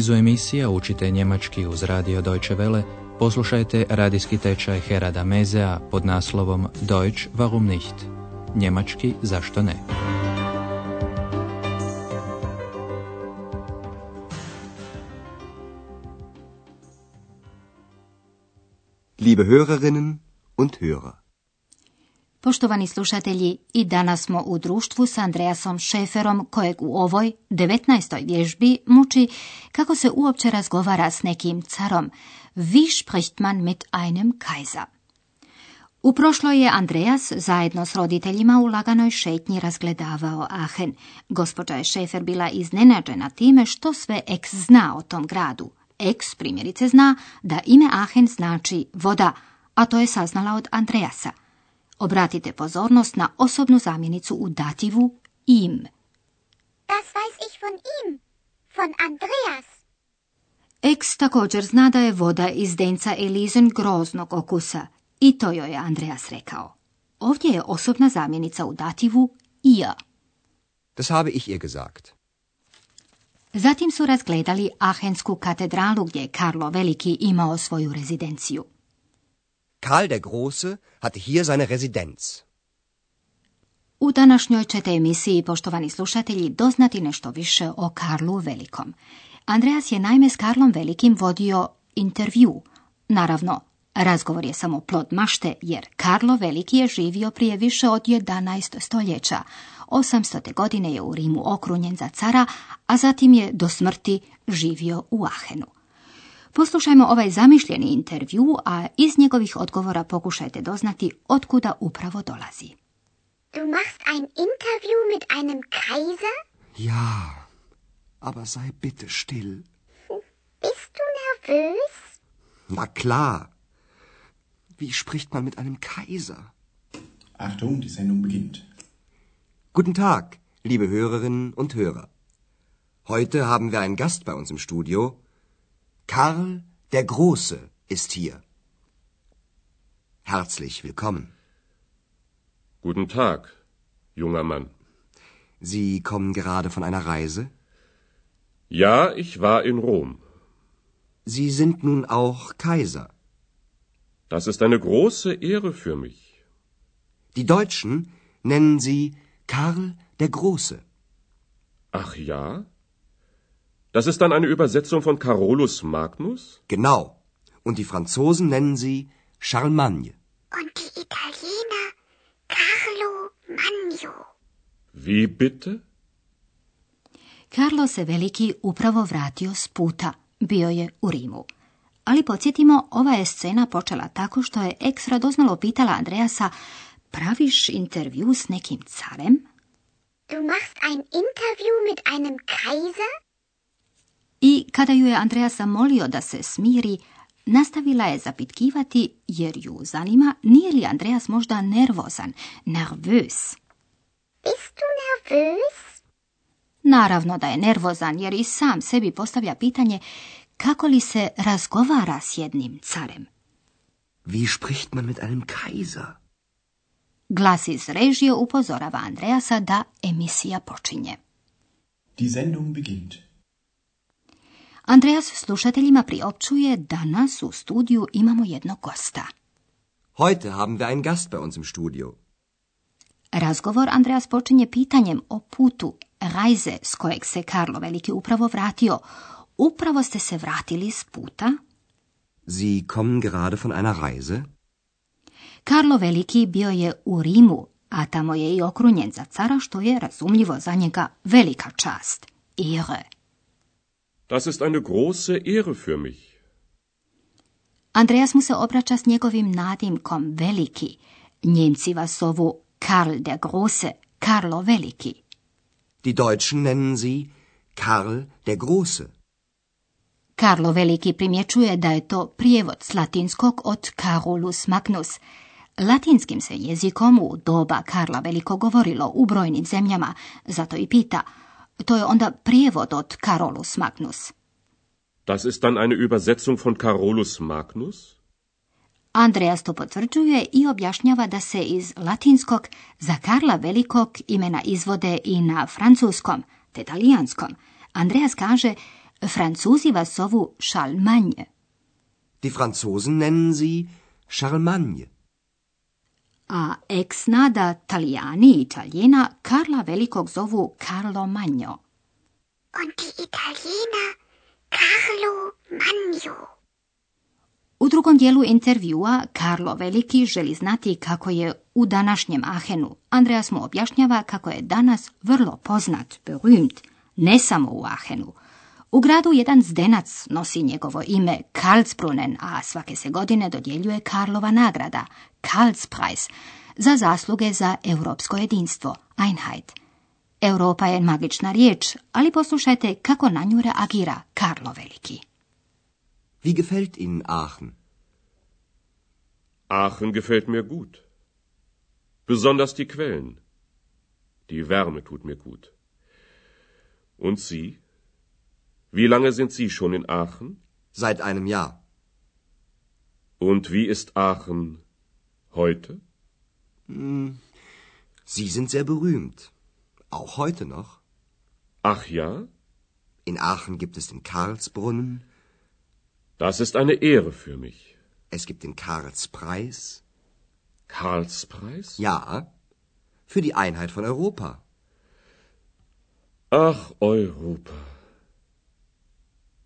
nizu emisija učite njemački uz radio Deutsche Welle, poslušajte radijski tečaj Herada Mezea pod naslovom Deutsch warum nicht? Njemački zašto ne? Liebe Hörerinnen und Hörer. Poštovani slušatelji, i danas smo u društvu s Andreasom Šeferom, kojeg u ovoj 19. vježbi muči kako se uopće razgovara s nekim carom. Wie spricht man mit einem Kaiser? U prošloj je Andreas zajedno s roditeljima u laganoj šetnji razgledavao Aachen. Gospođa je Šefer bila iznenađena time što sve ex zna o tom gradu. Ex primjerice zna da ime Aachen znači voda, a to je saznala od Andreasa. Obratite pozornost na osobnu zamjenicu u dativu im. Das weiß ich von ihm, von Andreas. Ex također zna da je voda iz denca Elizen groznog okusa i to joj je Andreas rekao. Ovdje je osobna zamjenica u dativu ihr. Das habe ich ihr gesagt. Zatim su razgledali Ahensku katedralu gdje je Karlo Veliki imao svoju rezidenciju. Karl der Große hatte hier seine Residenz. U današnjoj ćete emisiji, poštovani slušatelji, doznati nešto više o Karlu Velikom. Andreas je naime s Karlom Velikim vodio intervju. Naravno, razgovor je samo plod mašte, jer Karlo Veliki je živio prije više od 11 stoljeća. 800. godine je u Rimu okrunjen za cara, a zatim je do smrti živio u Ahenu. Poslušajmo ovaj zamišljeni intervju, a iz njegovih odgovora pokušajte doznati otkuda upravo dolazi. Du machst ein Interview mit einem Kaiser? Ja, aber sei bitte still. Bist du nervös? Na klar. Wie spricht man mit einem Kaiser? Achtung, die Sendung beginnt. Guten Tag, liebe Hörerinnen und Hörer. Heute haben wir einen Gast bei uns im Studio. Karl der Große ist hier. Herzlich willkommen. Guten Tag, junger Mann. Sie kommen gerade von einer Reise? Ja, ich war in Rom. Sie sind nun auch Kaiser. Das ist eine große Ehre für mich. Die Deutschen nennen Sie Karl der Große. Ach ja? Das ist dann eine Übersetzung von Carolus Magnus? Genau. Und die Franzosen nennen Sie Charlemagne. Und die Italiener Carlo Magno. Wie bitte? Karlo se Veliki upravo vratio s puta. Bio je u Rimu. Ali podsjetimo, ova je scena počela tako što je ex radoznalo pitala Andreasa praviš intervju s nekim carem? Du machst ein Interview mit einem Kaiser? I kada ju je Andreas zamolio da se smiri, nastavila je zapitkivati jer ju zanima nije li Andreas možda nervozan, nervös. Bist du nervös? Naravno da je nervozan jer i sam sebi postavlja pitanje kako li se razgovara s jednim carem. Wie spricht man mit einem Kaiser? Glas iz režije upozorava Andreasa da emisija počinje. Die Sendung beginnt. Andreas slušateljima priopćuje da nas u studiju imamo jednog gosta. Heute haben wir einen Gast bei uns im Studio. Razgovor Andreas počinje pitanjem o putu Rajze s kojeg se Karlo Veliki upravo vratio. Upravo ste se vratili s puta? Sie kommen gerade von einer Reise? Karlo Veliki bio je u Rimu, a tamo je i okrunjen za cara, što je razumljivo za njega velika čast. Ehre. Das ist eine große Ehre für mich. Andreas mu se obraća s njegovim nadimkom Veliki. Njemci vas zovu Karl der Große, Karlo Veliki. Die Deutschen nennen Sie Karl der Große. Karlo Veliki primjećuje da je to prijevod s latinskog od Carolus Magnus. Latinskim se jezikom u doba Karla Veliko govorilo u brojnim zemljama, zato i pita. To je onda prijevod od Carolus Magnus. Das ist dann eine Übersetzung von Carolus Magnus? Andreas to potvrđuje i objašnjava da se iz latinskog za Karla Velikog imena izvode i na francuskom, te talijanskom. Andreas kaže, Francuzi vas zovu Charlemagne. Die Franzosen nennen sie Charlemagne. A ex-nada Talijani i Italijena Karla Velikog zovu Carlo Magno. Und die Italiener Carlo Magno. U drugom dijelu intervjua Karlo Veliki želi znati kako je u današnjem Ahenu. Andreas mu objašnjava kako je danas vrlo poznat, berühmt, ne samo u Ahenu. U gradu jedan zdenac nosi njegovo ime Karlsbrunnen, a svake se godine dodjeljuje Karlova nagrada, Karlspreis, za zasluge za europsko jedinstvo, Einheit. Europa je magična riječ, ali poslušajte kako na nju reagira Karlo Veliki. Wie gefällt Ihnen Aachen? Aachen gefällt mir gut. Besonders die Quellen. Die Wärme tut mir gut. Und Sie? Wie lange sind Sie schon in Aachen? Seit einem Jahr. Und wie ist Aachen heute? Hm, Sie sind sehr berühmt. Auch heute noch. Ach ja? In Aachen gibt es den Karlsbrunnen. Das ist eine Ehre für mich. Es gibt den Karlspreis. Karlspreis? Ja, für die Einheit von Europa. Ach, Europa.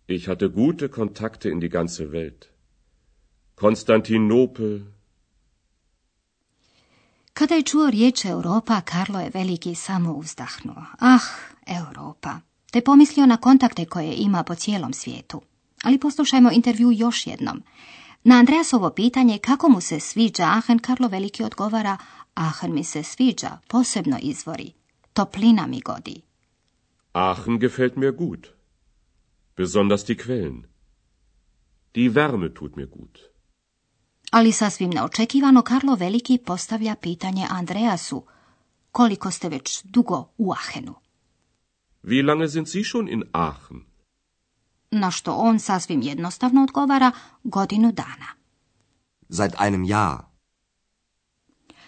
Ich hatte gute Kontakte in die ganze Welt. Konstantinopel. Kada je čuo riječ Europa, Karlo je veliki samo uzdahnuo. Ah, Europa. Te pomislio na kontakte koje ima po cijelom svijetu. Ali poslušajmo intervju još jednom. Na Andreasovo pitanje kako mu se sviđa Aachen, Karlo Veliki odgovara Aachen mi se sviđa, posebno izvori. Toplina mi godi. Aachen gefällt mir gut. Besonders die Quellen. Die Wärme tut mir gut. Ali sasvim neočekivano Karlo Veliki postavlja pitanje Andreasu. Koliko ste već dugo u Aachenu? Wie lange sind Sie schon in Aachen? Na što on sasvim jednostavno odgovara godinu dana. Seit einem Jahr.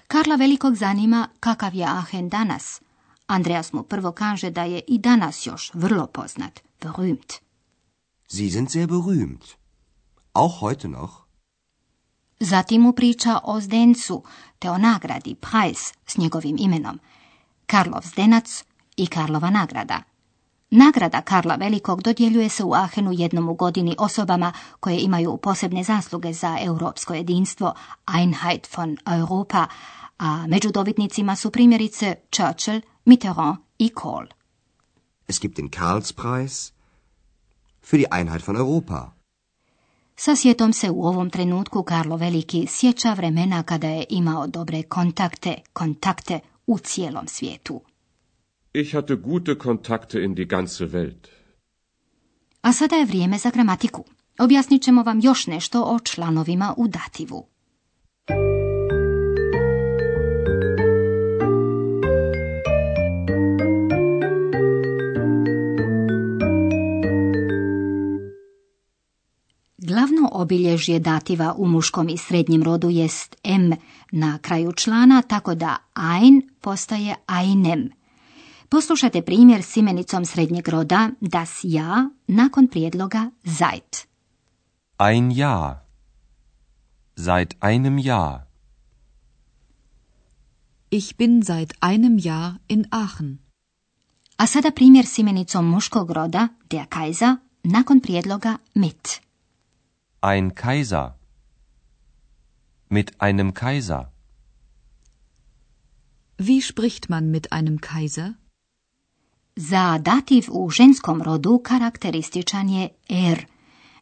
Karla Velikog zanima kakav je Aachen danas. Andreas mu prvo kaže da je i danas još vrlo poznat, berühmt. Sie sind sehr berühmt. Auch heute noch. Zatim mu priča o Zdencu, te o nagradi Preis s njegovim imenom. Karlov Zdenac i Karlova nagrada. Nagrada Karla Velikog dodjeljuje se u Ahenu jednom u godini osobama koje imaju posebne zasluge za europsko jedinstvo, Einheit von Europa, a među dobitnicima su primjerice Churchill, Mitterrand i Kohl. Es gibt den Karlspreis für die Einheit von Europa. Sa sjetom se u ovom trenutku Karlo Veliki sjeća vremena kada je imao dobre kontakte, kontakte u cijelom svijetu. Ich hatte gute Kontakte in die ganze Welt. A sada je vrijeme za gramatiku. Objasnit ćemo vam još nešto o članovima u dativu. Glavno obilježje dativa u muškom i srednjem rodu jest m na kraju člana, tako da ein postaje einem. Poslušajte primjer s imenicom srednjeg roda das ja nakon prijedloga seit. Ein Jahr. Seit einem Jahr. Ich bin seit einem Jahr in Aachen. A sada primjer s imenicom muškog roda der Kaiser nakon prijedloga mit. Ein Kaiser. Mit einem Kaiser. Wie spricht man mit einem Kaiser? Za dativ u ženskom rodu karakterističan je er.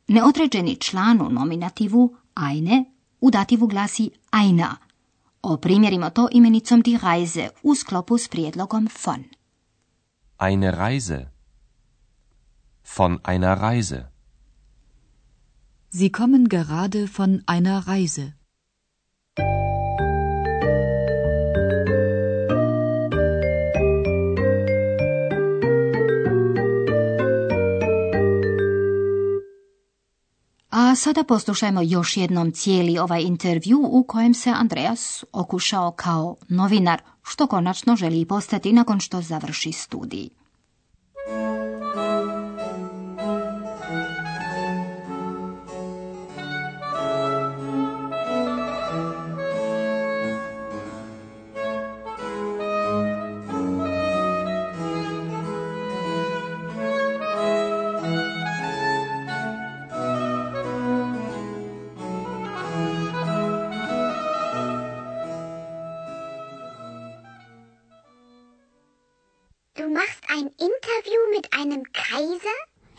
Neodređeni član u nominativu eine u dativu glasi einer. O primjerima to imenicom die Reise u sklopu s prijedlogom von. Eine Reise. Von einer Reise. Sie kommen gerade von einer Reise. A sada poslušajmo još jednom cijeli ovaj intervju u kojem se Andreas okušao kao novinar, što konačno želi postati nakon što završi studij.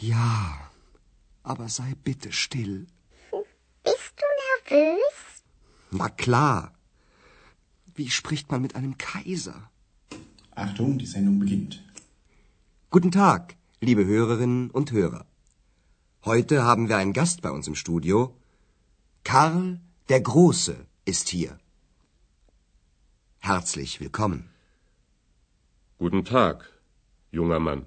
Ja, aber sei bitte still. Bist du nervös? Na klar. Wie spricht man mit einem Kaiser? Achtung, die Sendung beginnt. Guten Tag, liebe Hörerinnen und Hörer. Heute haben wir einen Gast bei uns im Studio. Karl der Große ist hier. Herzlich willkommen. Guten Tag, junger Mann.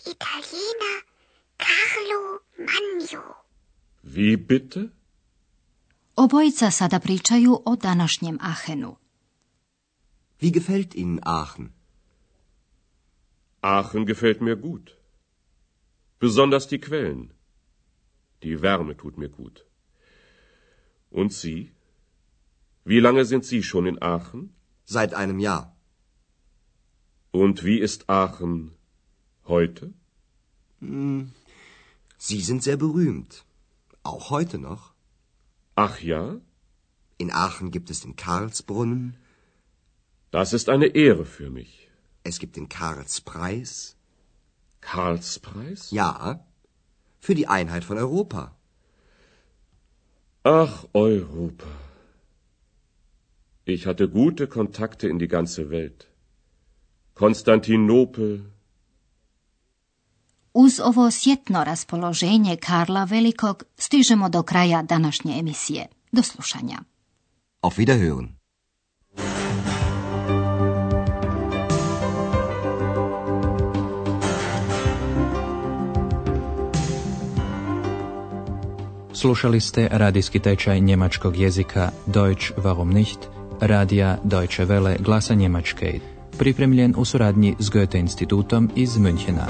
Wie bitte? Obojica sada pričaju o današnjem Ahenu. Wie gefällt Ihnen Aachen? Aachen gefällt mir gut. Besonders die Quellen. Die Wärme tut mir gut. Und Sie? Wie lange sind Sie schon in Aachen? Seit einem Jahr. Und wie ist Aachen heute? Sie sind sehr berühmt. Auch heute noch. Ach ja? In Aachen gibt es den Karlsbrunnen, Das ist eine Ehre für mich. es gibt den Karlspreis. Karlspreis? Ja, für die Einheit von Europa. Ach, Europa. Ich hatte gute Kontakte in die ganze Welt. Konstantinopel, Uz ovo sjetno raspoloženje Karla Velikog stižemo do kraja današnje emisije. Do slušanja. Auf Wiederhören. Slušali ste radijski tečaj njemačkog jezika Deutsch warum nicht, radija Deutsche Welle glasa Njemačke, pripremljen u suradnji s Goethe institutom iz Münchena.